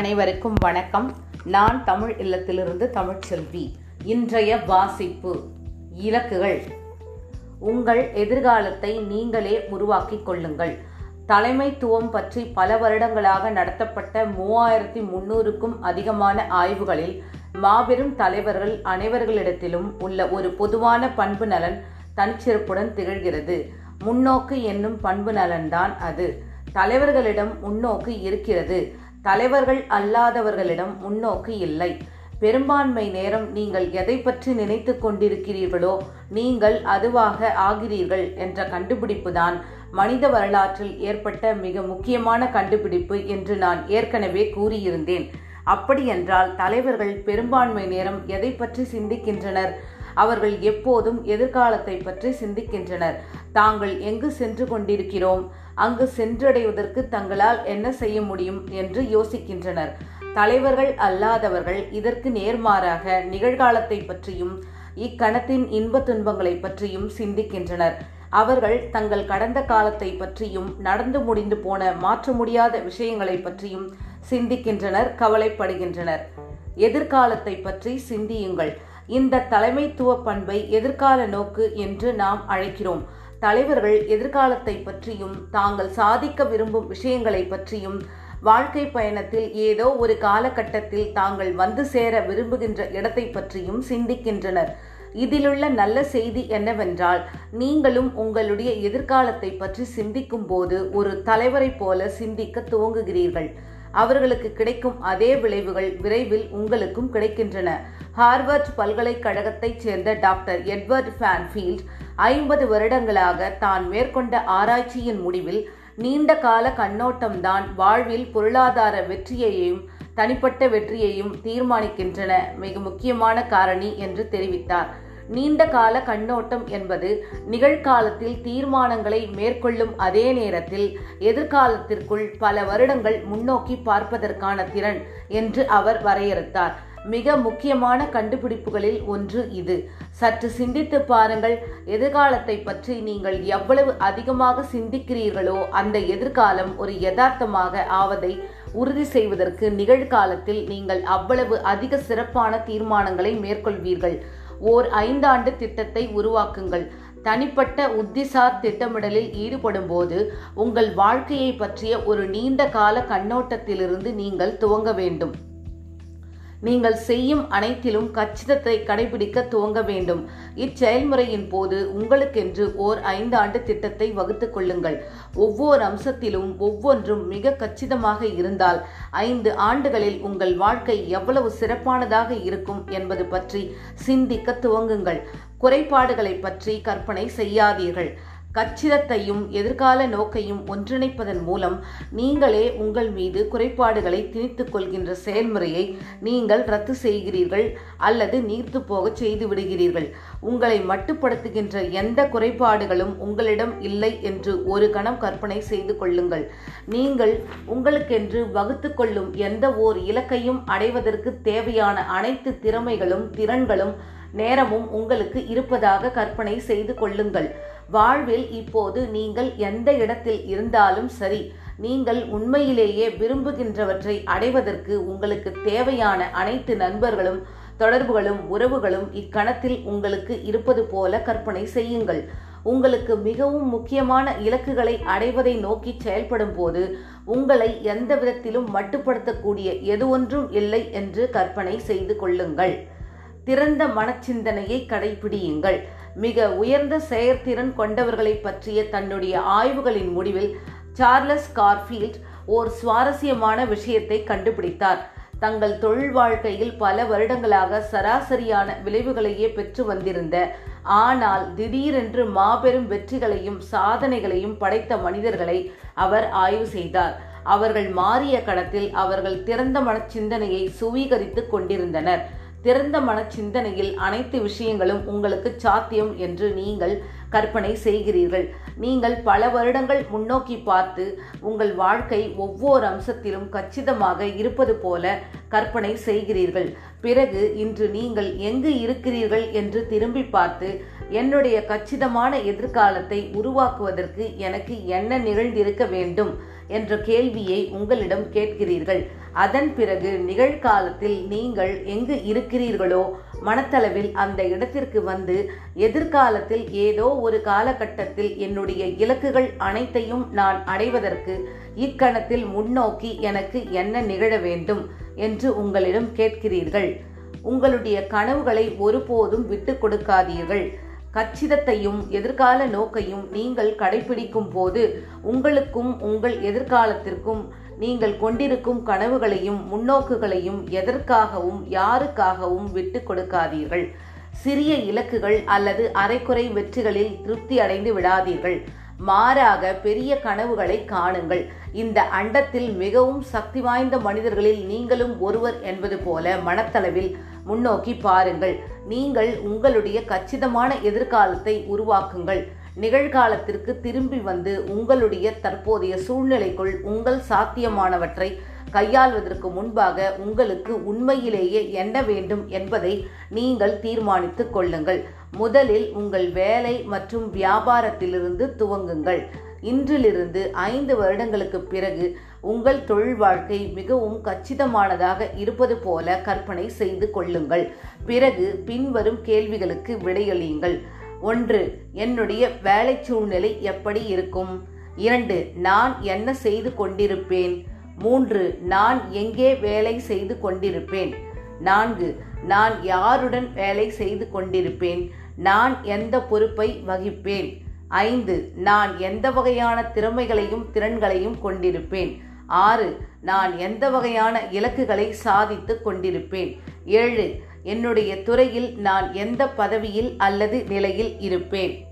அனைவருக்கும் வணக்கம். நான் தமிழ் இல்லத்திலிருந்து தமிழ்ச்செல்வி. இன்றைய வாசிப்பு இலக்குகள். உங்கள் எதிர்காலத்தை நீங்களே உருவாக்கிக் கொள்ளுங்கள். தலைமைத்துவம் பற்றி பல வருடங்களாக நடத்தப்பட்ட மூவாயிரத்தி முன்னூறுக்கும் அதிகமான ஆய்வுகளில் மாபெரும் தலைவர்கள் அனைவர்களிடத்திலும் உள்ள ஒரு பொதுவான பண்பு நலன் தனிச்சிறப்புடன் திகழ்கிறது. முன்னோக்கு என்னும் பண்பு நலன்தான் அது. தலைவர்களிடம் முன்னோக்கு இருக்கிறது. தலைவர்கள் அல்லாதவர்களிடம் முன்னோக்கு இல்லை. பெரும்பான்மை நேரம் நீங்கள் எதை பற்றி நினைத்து கொண்டிருக்கிறீர்களோ நீங்கள் அதுவாக ஆகிறீர்கள் என்ற கண்டுபிடிப்புதான் மனித வரலாற்றில் ஏற்பட்ட மிக முக்கியமான கண்டுபிடிப்பு என்று நான் ஏற்கனவே கூறியிருந்தேன். அப்படியென்றால் தலைவர்கள் பெரும்பான்மை நேரம் எதை பற்றி சிந்திக்கின்றனர்? அவர்கள் எப்போதும் எதிர்காலத்தை பற்றி சிந்திக்கின்றனர். தாங்கள் எங்கு சென்று கொண்டிருக்கிறோம்? அங்கு சென்றடைவதற்கு தங்களால் என்ன செய்ய முடியும் என்று யோசிக்கின்றனர். தலைவர்கள் அல்லாதவர்கள் இதற்கு நேர்மாறாக நிகழ்காலத்தை பற்றியும் இக்கணத்தின் இன்ப துன்பங்களை பற்றியும் சிந்திக்கின்றனர். அவர்கள் தங்கள் கடந்த காலத்தை பற்றியும் நடந்து முடிந்து போன மாற்ற முடியாத விஷயங்களை பற்றியும் சிந்திக்கின்றனர் கவலைப்படுகின்றனர். எதிர்காலத்தை பற்றி சிந்தியுங்கள். இந்த தலைமைத்துவ பண்பை எதிர்கால நோக்கு என்று நாம் அழைக்கிறோம். தலைவர்கள் எதிர்காலத்தை பற்றியும் தாங்கள் சாதிக்க விரும்பும் விஷயங்களை பற்றியும் வாழ்க்கை பயணத்தில் ஏதோ ஒரு காலகட்டத்தில் தாங்கள் வந்து சேர விரும்புகின்ற இடத்தை பற்றியும் சிந்திக்கின்றனர். இதிலுள்ள நல்ல செய்தி என்னவென்றால் நீங்களும் உங்களுடைய எதிர்காலத்தை பற்றி சிந்திக்கும் போது ஒரு தலைவரைப் போல சிந்திக்க துவங்குகிறீர்கள். அவர்களுக்கு கிடைக்கும் அதே விளைவுகள் விரைவில் உங்களுக்கும் கிடைக்கின்றன. ஹார்வர்ட் பல்கலைக்கழகத்தைச் சேர்ந்த டாக்டர் எட்வர்ட் ஃபேன்ஃபீல்ட் ஐம்பது வருடங்களாக தான் மேற்கொண்ட ஆராய்ச்சியின் முடிவில் நீண்ட கால கண்ணோட்டம்தான் வாழ்வில் பொருளாதார வெற்றியையும் தனிப்பட்ட வெற்றியையும் தீர்மானிக்கின்றன. மிக முக்கியமான காரணி என்று தெரிவித்தார். நீண்ட கால கண்ணோட்டம் என்பது நிகழ்காலத்தில் தீர்மானங்களை மேற்கொள்ளும் அதே நேரத்தில் எதிர்காலத்திற்குள் பல வருடங்கள் முன்னோக்கி பார்ப்பதற்கான திறன் என்று அவர் வரையறுத்தார். மிக முக்கியமான கண்டுபிடிப்புகளில் ஒன்று இது. சற்று சிந்தித்து பாருங்கள் எதிர்காலத்தை பற்றி நீங்கள் எவ்வளவு அதிகமாக சிந்திக்கிறீர்களோ அந்த எதிர்காலம் ஒரு யதார்த்தமாக ஆவதை உறுதி செய்வதற்கு நிகழ்காலத்தில் நீங்கள் அவ்வளவு அதிக சிறப்பான தீர்மானங்களை மேற்கொள்வீர்கள். ஓர் ஐந்தாண்டு திட்டத்தை உருவாக்குங்கள். தனிப்பட்ட உத்திசார் திட்டமிடலில் ஈடுபடும் போது உங்கள் வாழ்க்கையை பற்றிய ஒரு நீண்ட கால கண்ணோட்டத்திலிருந்து நீங்கள் துவங்க வேண்டும். நீங்கள் செய்யும் அனைத்திலும் கச்சிதத்தை கடைபிடிக்க துவங்க வேண்டும். இச்செயல்முறையின் போது உங்களுக்கென்று ஓர் ஐந்து ஆண்டு திட்டத்தை வகுத்து கொள்ளுங்கள். ஒவ்வொரு அம்சத்திலும் ஒவ்வொன்றும் மிக கச்சிதமாக இருந்தால் ஐந்து ஆண்டுகளில் உங்கள் வாழ்க்கை எவ்வளவு சிறப்பானதாக இருக்கும் என்பது பற்றி சிந்திக்க துவங்குங்கள். குறைபாடுகளை பற்றி கற்பனை செய்யாதீர்கள். கச்சிதத்தையும் எதிர்கால நோக்கையும் ஒன்றிணைப்பதன் மூலம் நீங்களே உங்கள் மீது குறைபாடுகளை திணித்துக் கொள்கின்ற செயல்முறையை நீங்கள் ரத்து செய்கிறீர்கள் அல்லது நீர்த்து போக செய்து விடுகிறீர்கள். உங்களை மட்டுப்படுத்துகின்ற எந்த குறைபாடுகளும் உங்களிடம் இல்லை என்று ஒரு கணம் கற்பனை செய்து கொள்ளுங்கள். நீங்கள் உங்களுக்கென்று வகுத்து கொள்ளும் எந்த ஓர் இலக்கையும் அடைவதற்கு தேவையான அனைத்து திறமைகளும் திறன்களும் நேரமும் உங்களுக்கு இருப்பதாக கற்பனை செய்து கொள்ளுங்கள். வாழ்வில் இப்போது நீங்கள் எந்த இடத்தில் இருந்தாலும் சரி நீங்கள் உண்மையிலேயே விரும்புகின்றவற்றை அடைவதற்கு உங்களுக்கு தேவையான அனைத்து நண்பர்களும் தொடர்புகளும் உறவுகளும் இக்கணத்தில் உங்களுக்கு இருப்பது போல கற்பனை செய்யுங்கள். உங்களுக்கு மிகவும் முக்கியமான இலக்குகளை அடைவதை நோக்கி செயல்படும் போது உங்களை எந்த விதத்திலும் மட்டுப்படுத்தக்கூடிய எது ஒன்றும் இல்லை என்று கற்பனை செய்து கொள்ளுங்கள். திறந்த மனச்சிந்தனையை கடைபிடியுங்கள். மிக உயர்ந்த செயற்திறன் கொண்டவர்களை பற்றிய தன்னுடைய ஆய்வுகளின் முடிவில் சார்லஸ் கார்ஃபீல்ட் ஓர் சுவாரஸ்யமான விஷயத்தை கண்டுபிடித்தார். தங்கள் தொழில் வாழ்க்கையில் பல வருடங்களாக சராசரியான விளைவுகளையே பெற்று வந்திருந்த ஆனால் திடீரென்று மாபெரும் வெற்றிகளையும் சாதனைகளையும் படைத்த மனிதர்களை அவர் ஆய்வு செய்தார். அவர்கள் மாறிய கடத்தில் அவர்கள் திறந்த மனச்சிந்தனையை சுவீகரித்து கொண்டிருந்தனர். திறந்த மன சிந்தனையில் அனைத்து விஷயங்களும் உங்களுக்கு சாத்தியம் என்று நீங்கள் கற்பனை செய்கிறீர்கள். நீங்கள் பல வருடங்கள் முன்னோக்கி பார்த்து உங்கள் வாழ்க்கை ஒவ்வொரு அம்சத்திலும் கச்சிதமாக இருப்பது போல கற்பனை செய்கிறீர்கள். பிறகு இன்று நீங்கள் எங்கு இருக்கிறீர்கள் என்று திரும்பி பார்த்து என்னுடைய கச்சிதமான எதிர்காலத்தை உருவாக்குவதற்கு எனக்கு என்ன நிகழ்ந்திருக்க வேண்டும்? என்ற கேள்வியை உங்களிடம் கேட்கிறீர்கள். அதன் பிறகு நிகழ்காலத்தில் நீங்கள் எங்கு இருக்கிறீர்களோ மனத்தளவில் அந்த இடத்திற்கு வந்து எதிர்காலத்தில் ஏதோ ஒரு காலகட்டத்தில் என்னுடைய இலக்குகள் அனைத்தையும் நான் அடைவதற்கு இக்கணத்தில் முன்னோக்கி எனக்கு என்ன நிகழ வேண்டும் என்று உங்களிடம் கேட்கிறீர்கள். உங்களுடைய கனவுகளை ஒருபோதும் விட்டு கொடுக்காதீர்கள். கச்சிதத்தையும் எதிர்கால நோக்கையும் நீங்கள் கடைபிடிக்கும் போது உங்களுக்கும் உங்கள் எதிர்காலத்திற்கும் நீங்கள் கொண்டிருக்கும் கனவுகளையும் முன்னோக்குகளையும் எதற்காகவும் யாருக்காகவும் விட்டு கொடுக்காதீர்கள். சிறிய இலக்குகள் அல்லது அரைக்குறை வெற்றிகளில் திருப்தி அடைந்து விடாதீர்கள். மாறாக பெரிய கனவுகளை காணுங்கள். இந்த அண்டத்தில் மிகவும் சக்தி வாய்ந்த மனிதர்களில் நீங்களும் ஒருவர் என்பது போல மனத்தளவில் முன்னோக்கி பாருங்கள். நீங்கள் உங்களுடைய கச்சிதமான எதிர்காலத்தை உருவாக்குங்கள். நிகழ்காலத்திற்கு திரும்பி வந்து உங்களுடைய தற்போதைய சூழ்நிலைக்குள் உங்கள் சாத்தியமானவற்றை கையாள்வதற்கு முன்பாக உங்களுக்கு உண்மையிலேயே என்ன வேண்டும் என்பதை நீங்கள் தீர்மானித்துக் கொள்ளுங்கள். முதலில் உங்கள் வேலை மற்றும் வியாபாரத்திலிருந்து துவங்குங்கள். இன்றிலிருந்து ஐந்து வருடங்களுக்கு பிறகு உங்கள் தொழில் வாழ்க்கை மிகவும் கச்சிதமானதாக இருப்பது போல கற்பனை செய்து கொள்ளுங்கள். பிறகு பின்வரும் கேள்விகளுக்கு விடையளியுங்கள். ஒன்று என்னுடைய வேலை சூழ்நிலை எப்படி இருக்கும்? இரண்டு நான் என்ன செய்து கொண்டிருப்பேன்? மூன்று நான் எங்கே வேலை செய்து கொண்டிருப்பேன்? நான்கு நான் யாருடன் வேலை செய்து கொண்டிருப்பேன்? நான் எந்த பொறுப்பை வகிப்பேன்? ஐந்து நான் எந்த வகையான திறமைகளையும் திறன்களையும் கொண்டிருப்பேன். ஆறு நான் எந்த வகையான இலக்குகளை சாதித்து கொண்டிருப்பேன். ஏழு என்னுடைய துறையில் நான் எந்த பதவியில் அல்லது நிலையில் இருப்பேன்.